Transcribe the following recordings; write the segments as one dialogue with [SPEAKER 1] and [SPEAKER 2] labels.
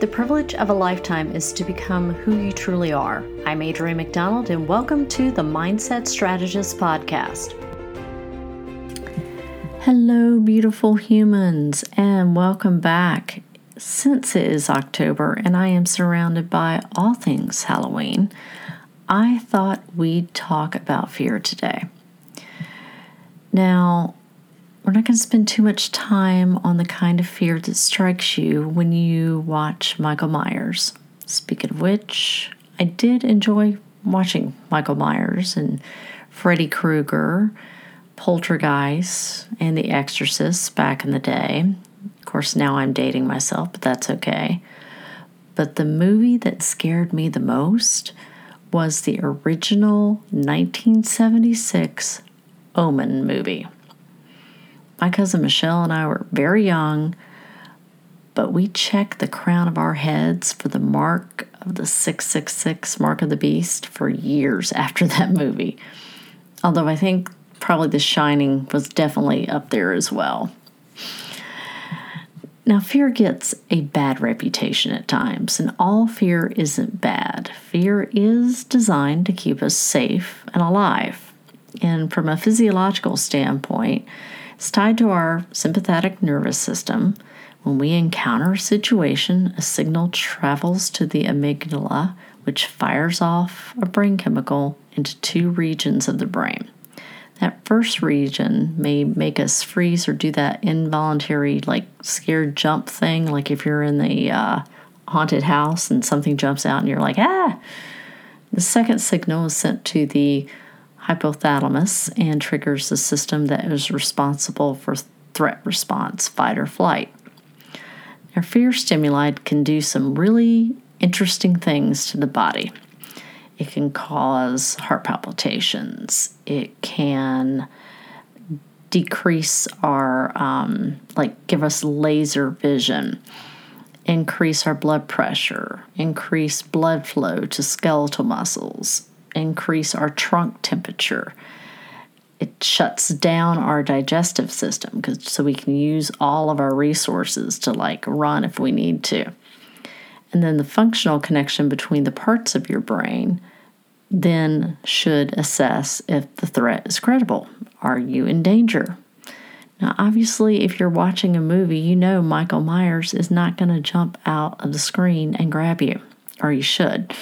[SPEAKER 1] The privilege of a lifetime is to become who you truly are. I'm Adrianne McDonald, and welcome to the Mindset Strategist Podcast. Hello, beautiful humans, and welcome back. Since it is October and I am surrounded by all things Halloween, I thought we'd talk about fear today. Now, we're not going to spend too much time on the kind of fear that strikes you when you watch Michael Myers. Speaking of which, I did enjoy watching Michael Myers and Freddy Krueger, Poltergeist, and The Exorcist back in the day. Of course, now I'm dating myself, but that's okay. But the movie that scared me the most was the original 1976 Omen movie my cousin Michelle and I were very young, but we checked the crown of our heads for the mark of the 666 mark of the beast for years after that movie. Although I think probably The Shining was definitely up there as well. Now, fear gets a bad reputation at times, and all fear isn't bad. Fear is designed to keep us safe and alive. And from a physiological standpoint, it's tied to our sympathetic nervous system. When we encounter a situation, a signal travels to the amygdala, which fires off a brain chemical into two regions of the brain. That first region may make us freeze or do that involuntary, like scared jump thing, like if you're in the uh, haunted house and something jumps out and you're like, ah. The second signal is sent to the hypothalamus and triggers the system that is responsible for threat response, fight or flight. Now, fear stimuli can do some really interesting things to the body. It can cause heart palpitations. It can decrease our, um, like, give us laser vision, increase our blood pressure, increase blood flow to skeletal muscles, increase our trunk temperature. It shuts down our digestive system cause, so we can use all of our resources to like run if we need to. And then the functional connection between the parts of your brain then should assess if the threat is credible. Are you in danger? Now, obviously, if you're watching a movie, you know Michael Myers is not going to jump out of the screen and grab you, or he should.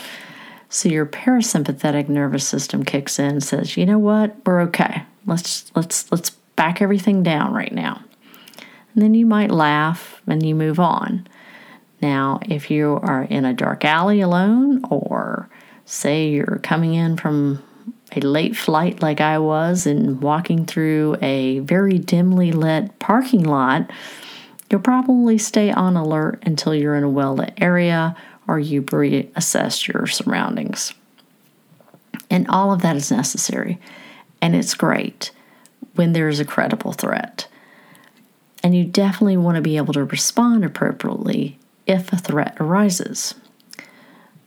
[SPEAKER 1] So your parasympathetic nervous system kicks in and says, "You know what? We're okay. Let's let's let's back everything down right now." And then you might laugh and you move on. Now, if you are in a dark alley alone or say you're coming in from a late flight like I was and walking through a very dimly lit parking lot, you'll probably stay on alert until you're in a well lit area or you reassess your surroundings. And all of that is necessary. And it's great when there's a credible threat. And you definitely want to be able to respond appropriately if a threat arises.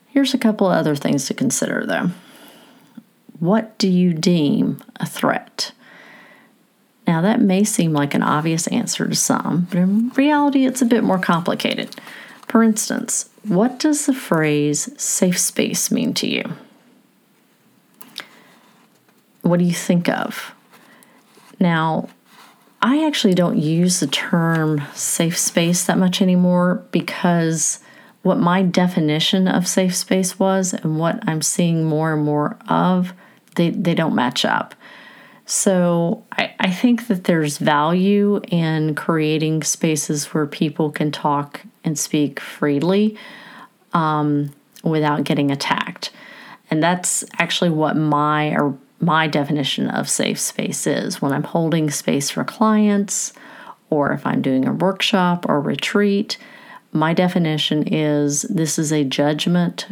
[SPEAKER 1] Here's a couple other things to consider though. What do you deem a threat? Now, that may seem like an obvious answer to some, but in reality, it's a bit more complicated. For instance, what does the phrase safe space mean to you? What do you think of? Now, I actually don't use the term safe space that much anymore because what my definition of safe space was and what I'm seeing more and more of, they, they don't match up. So I, I think that there's value in creating spaces where people can talk and speak freely um, without getting attacked. And that's actually what my or my definition of safe space is. When I'm holding space for clients, or if I'm doing a workshop or retreat, my definition is this is a judgment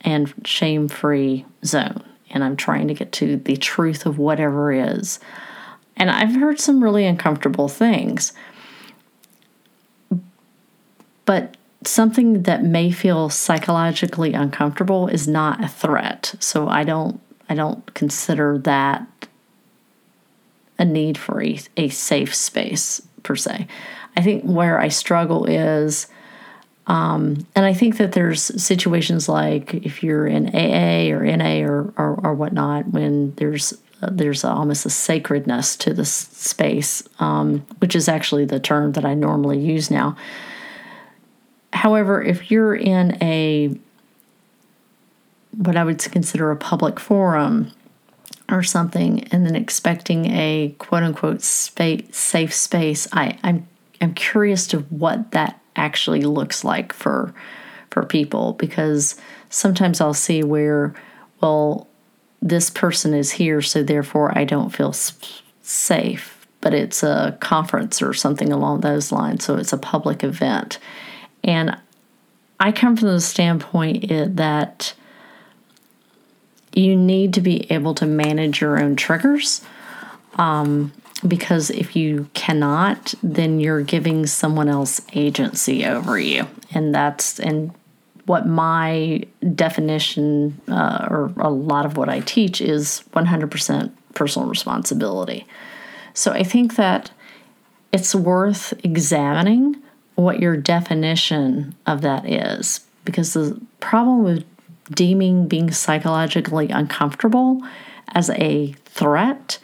[SPEAKER 1] and shame free zone. And I'm trying to get to the truth of whatever is. And I've heard some really uncomfortable things. But something that may feel psychologically uncomfortable is not a threat. So I don't I don't consider that a need for a, a safe space per se. I think where I struggle is Um, and I think that there's situations like if you're in AA or NA or, or, or whatnot, when there's uh, there's almost a sacredness to the space, um, which is actually the term that I normally use now. However, if you're in a what I would consider a public forum or something, and then expecting a quote unquote space, safe space, I, I'm I'm curious to what that actually looks like for for people because sometimes I'll see where well this person is here so therefore I don't feel safe but it's a conference or something along those lines so it's a public event. And I come from the standpoint that you need to be able to manage your own triggers um, because if you cannot, then you're giving someone else agency over you. And that's and what my definition uh, or a lot of what I teach is 100% personal responsibility. So I think that it's worth examining what your definition of that is because the problem with deeming being psychologically uncomfortable as a threat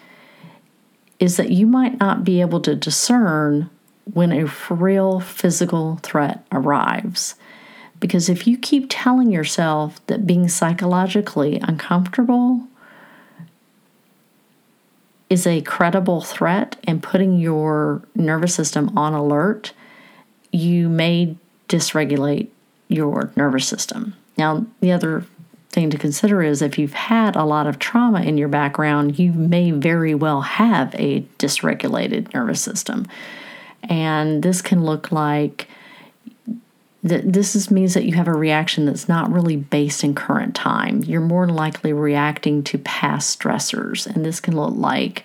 [SPEAKER 1] is that you might not be able to discern when a real physical threat arrives. Because if you keep telling yourself that being psychologically uncomfortable is a credible threat and putting your nervous system on alert, you may dysregulate your nervous system. Now, the other thing to consider is if you've had a lot of trauma in your background, you may very well have a dysregulated nervous system. And this can look like that this is, means that you have a reaction that's not really based in current time. You're more likely reacting to past stressors. And this can look like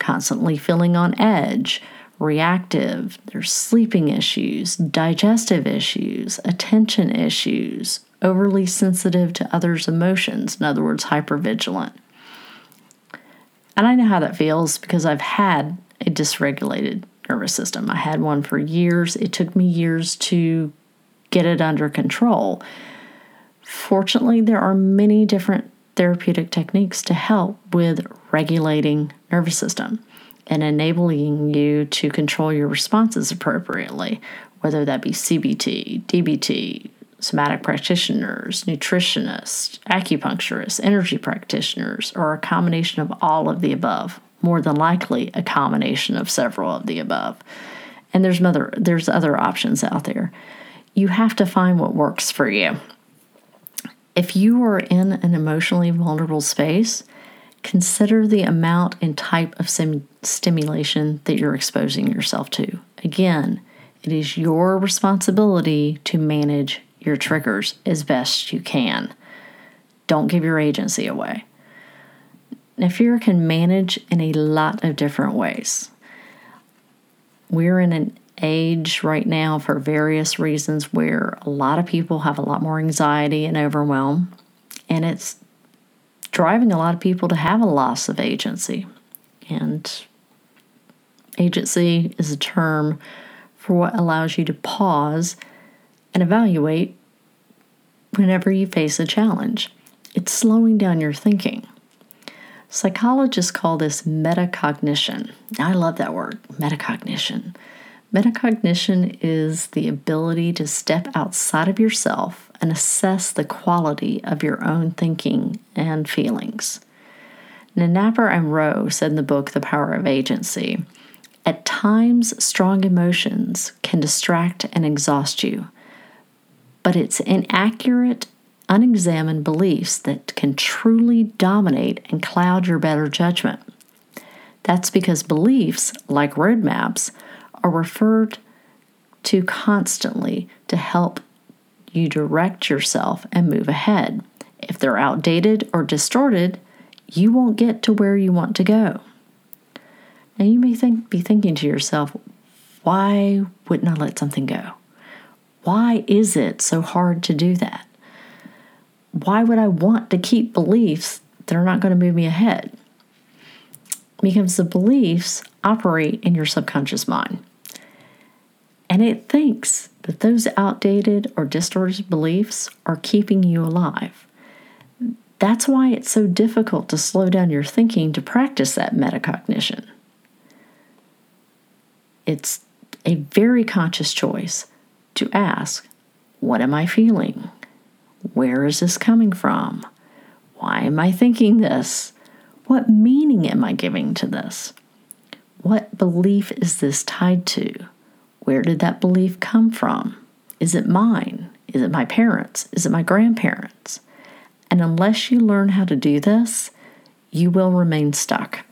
[SPEAKER 1] constantly feeling on edge, reactive, there's sleeping issues, digestive issues, attention issues, overly sensitive to others' emotions, in other words, hypervigilant. And I know how that feels because I've had a dysregulated nervous system. I had one for years. It took me years to get it under control. Fortunately, there are many different therapeutic techniques to help with regulating nervous system and enabling you to control your responses appropriately, whether that be CBT, DBT, somatic practitioners, nutritionists, acupuncturists, energy practitioners, or a combination of all of the above. More than likely, a combination of several of the above. And there's other there's other options out there. You have to find what works for you. If you are in an emotionally vulnerable space, consider the amount and type of sim- stimulation that you're exposing yourself to. Again, it is your responsibility to manage your triggers as best you can. Don't give your agency away. Now, fear can manage in a lot of different ways. We're in an age right now for various reasons where a lot of people have a lot more anxiety and overwhelm, and it's driving a lot of people to have a loss of agency. And agency is a term for what allows you to pause and evaluate whenever you face a challenge. It's slowing down your thinking. Psychologists call this metacognition. I love that word, metacognition. Metacognition is the ability to step outside of yourself and assess the quality of your own thinking and feelings. Napper and Rao said in the book The Power of Agency At times, strong emotions can distract and exhaust you but it's inaccurate, unexamined beliefs that can truly dominate and cloud your better judgment. That's because beliefs, like roadmaps, are referred to constantly to help you direct yourself and move ahead. If they're outdated or distorted, you won't get to where you want to go. Now you may think, be thinking to yourself, why wouldn't I let something go? Why is it so hard to do that? Why would I want to keep beliefs that are not going to move me ahead? Because the beliefs operate in your subconscious mind. And it thinks that those outdated or distorted beliefs are keeping you alive. That's why it's so difficult to slow down your thinking to practice that metacognition. It's a very conscious choice to ask, What am I feeling? Where is this coming from? Why am I thinking this? What meaning am I giving to this? What belief is this tied to? Where did that belief come from? Is it mine? Is it my parents? Is it my grandparents? And unless you learn how to do this, you will remain stuck.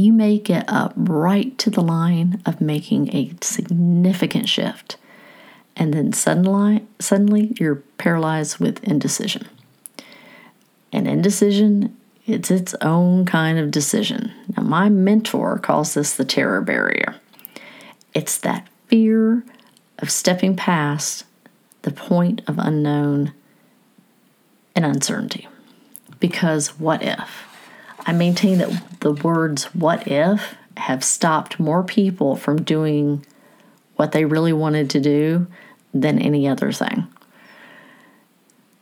[SPEAKER 1] You may get up right to the line of making a significant shift, and then suddenly, suddenly you're paralyzed with indecision. And indecision it's its own kind of decision. Now, my mentor calls this the terror barrier. It's that fear of stepping past the point of unknown and uncertainty. Because what if? I maintain that the words what if have stopped more people from doing what they really wanted to do than any other thing.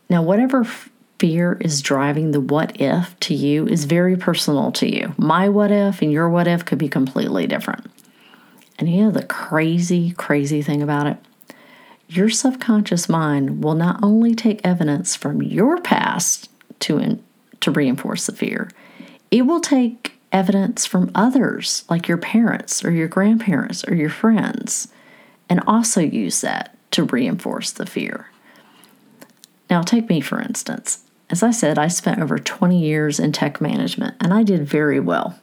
[SPEAKER 1] Now, whatever fear is driving the what if to you is very personal to you. My what if and your what if could be completely different. And you know the crazy, crazy thing about it? Your subconscious mind will not only take evidence from your past to, in, to reinforce the fear, it will take evidence from others, like your parents or your grandparents or your friends, and also use that to reinforce the fear. Now, take me for instance. As I said, I spent over 20 years in tech management and I did very well,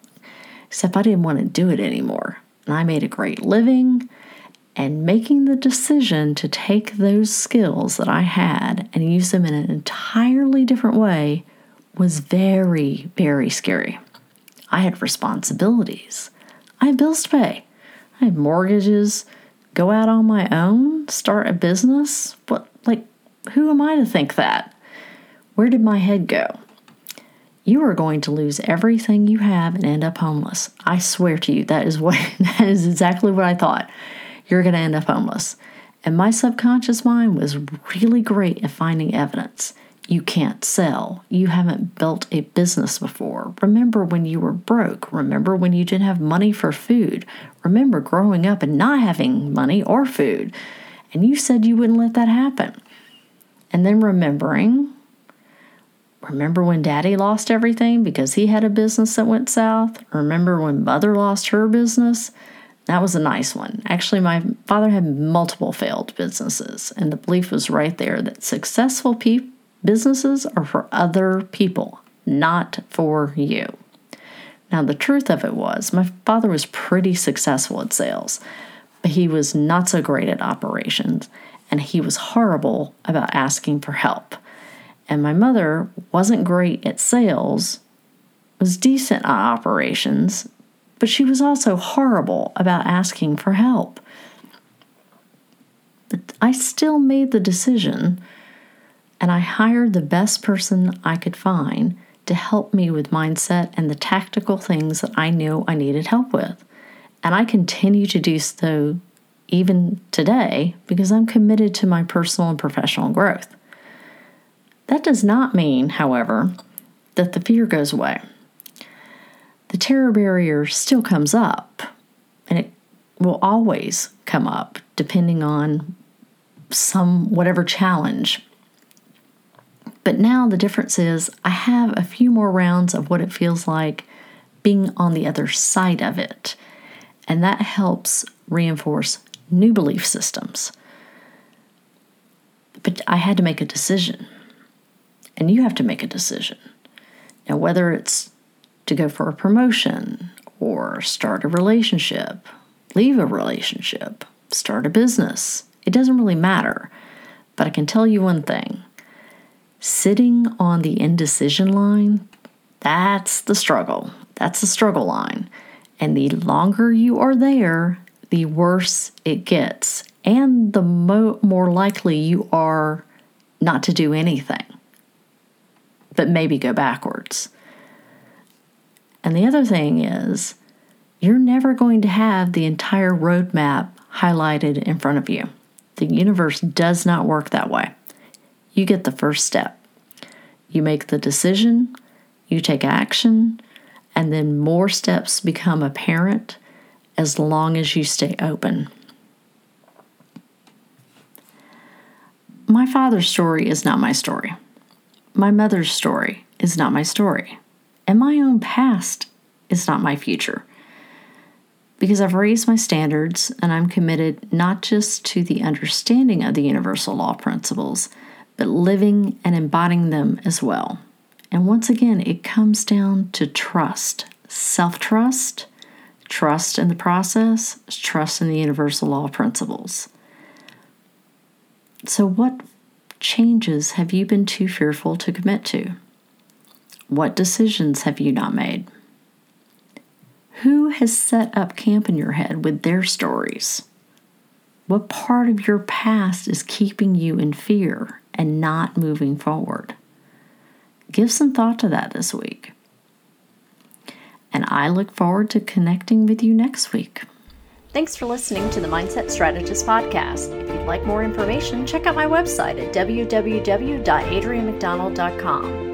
[SPEAKER 1] except I didn't want to do it anymore. And I made a great living. And making the decision to take those skills that I had and use them in an entirely different way was very, very scary. I had responsibilities, I had bills to pay, I had mortgages, go out on my own, start a business. What, like, who am I to think that? Where did my head go? You are going to lose everything you have and end up homeless. I swear to you, that is what that is exactly what I thought. You're going to end up homeless. And my subconscious mind was really great at finding evidence. You can't sell. You haven't built a business before. Remember when you were broke. Remember when you didn't have money for food. Remember growing up and not having money or food. And you said you wouldn't let that happen. And then remembering Remember when daddy lost everything because he had a business that went south? Remember when mother lost her business? That was a nice one. Actually, my father had multiple failed businesses, and the belief was right there that successful pe- businesses are for other people, not for you. Now, the truth of it was, my father was pretty successful at sales, but he was not so great at operations, and he was horrible about asking for help. And my mother wasn't great at sales, was decent at operations, but she was also horrible about asking for help. But I still made the decision and I hired the best person I could find to help me with mindset and the tactical things that I knew I needed help with. And I continue to do so even today because I'm committed to my personal and professional growth. That does not mean, however, that the fear goes away. The terror barrier still comes up, and it will always come up depending on some whatever challenge. But now the difference is I have a few more rounds of what it feels like being on the other side of it. And that helps reinforce new belief systems. But I had to make a decision and you have to make a decision. Now, whether it's to go for a promotion or start a relationship, leave a relationship, start a business, it doesn't really matter. But I can tell you one thing sitting on the indecision line, that's the struggle. That's the struggle line. And the longer you are there, the worse it gets, and the mo- more likely you are not to do anything but maybe go backwards. And the other thing is, you're never going to have the entire roadmap highlighted in front of you. The universe does not work that way. You get the first step. You make the decision, you take action, and then more steps become apparent as long as you stay open. My father's story is not my story. My mother's story is not my story. And my own past is not my future. Because I've raised my standards and I'm committed not just to the understanding of the universal law principles, but living and embodying them as well. And once again, it comes down to trust self trust, trust in the process, trust in the universal law principles. So, what changes have you been too fearful to commit to? What decisions have you not made? Who has set up camp in your head with their stories? What part of your past is keeping you in fear and not moving forward? Give some thought to that this week. And I look forward to connecting with you next week.
[SPEAKER 2] Thanks for listening to the Mindset Strategist podcast. If you'd like more information, check out my website at www.adriannemcdonald.com.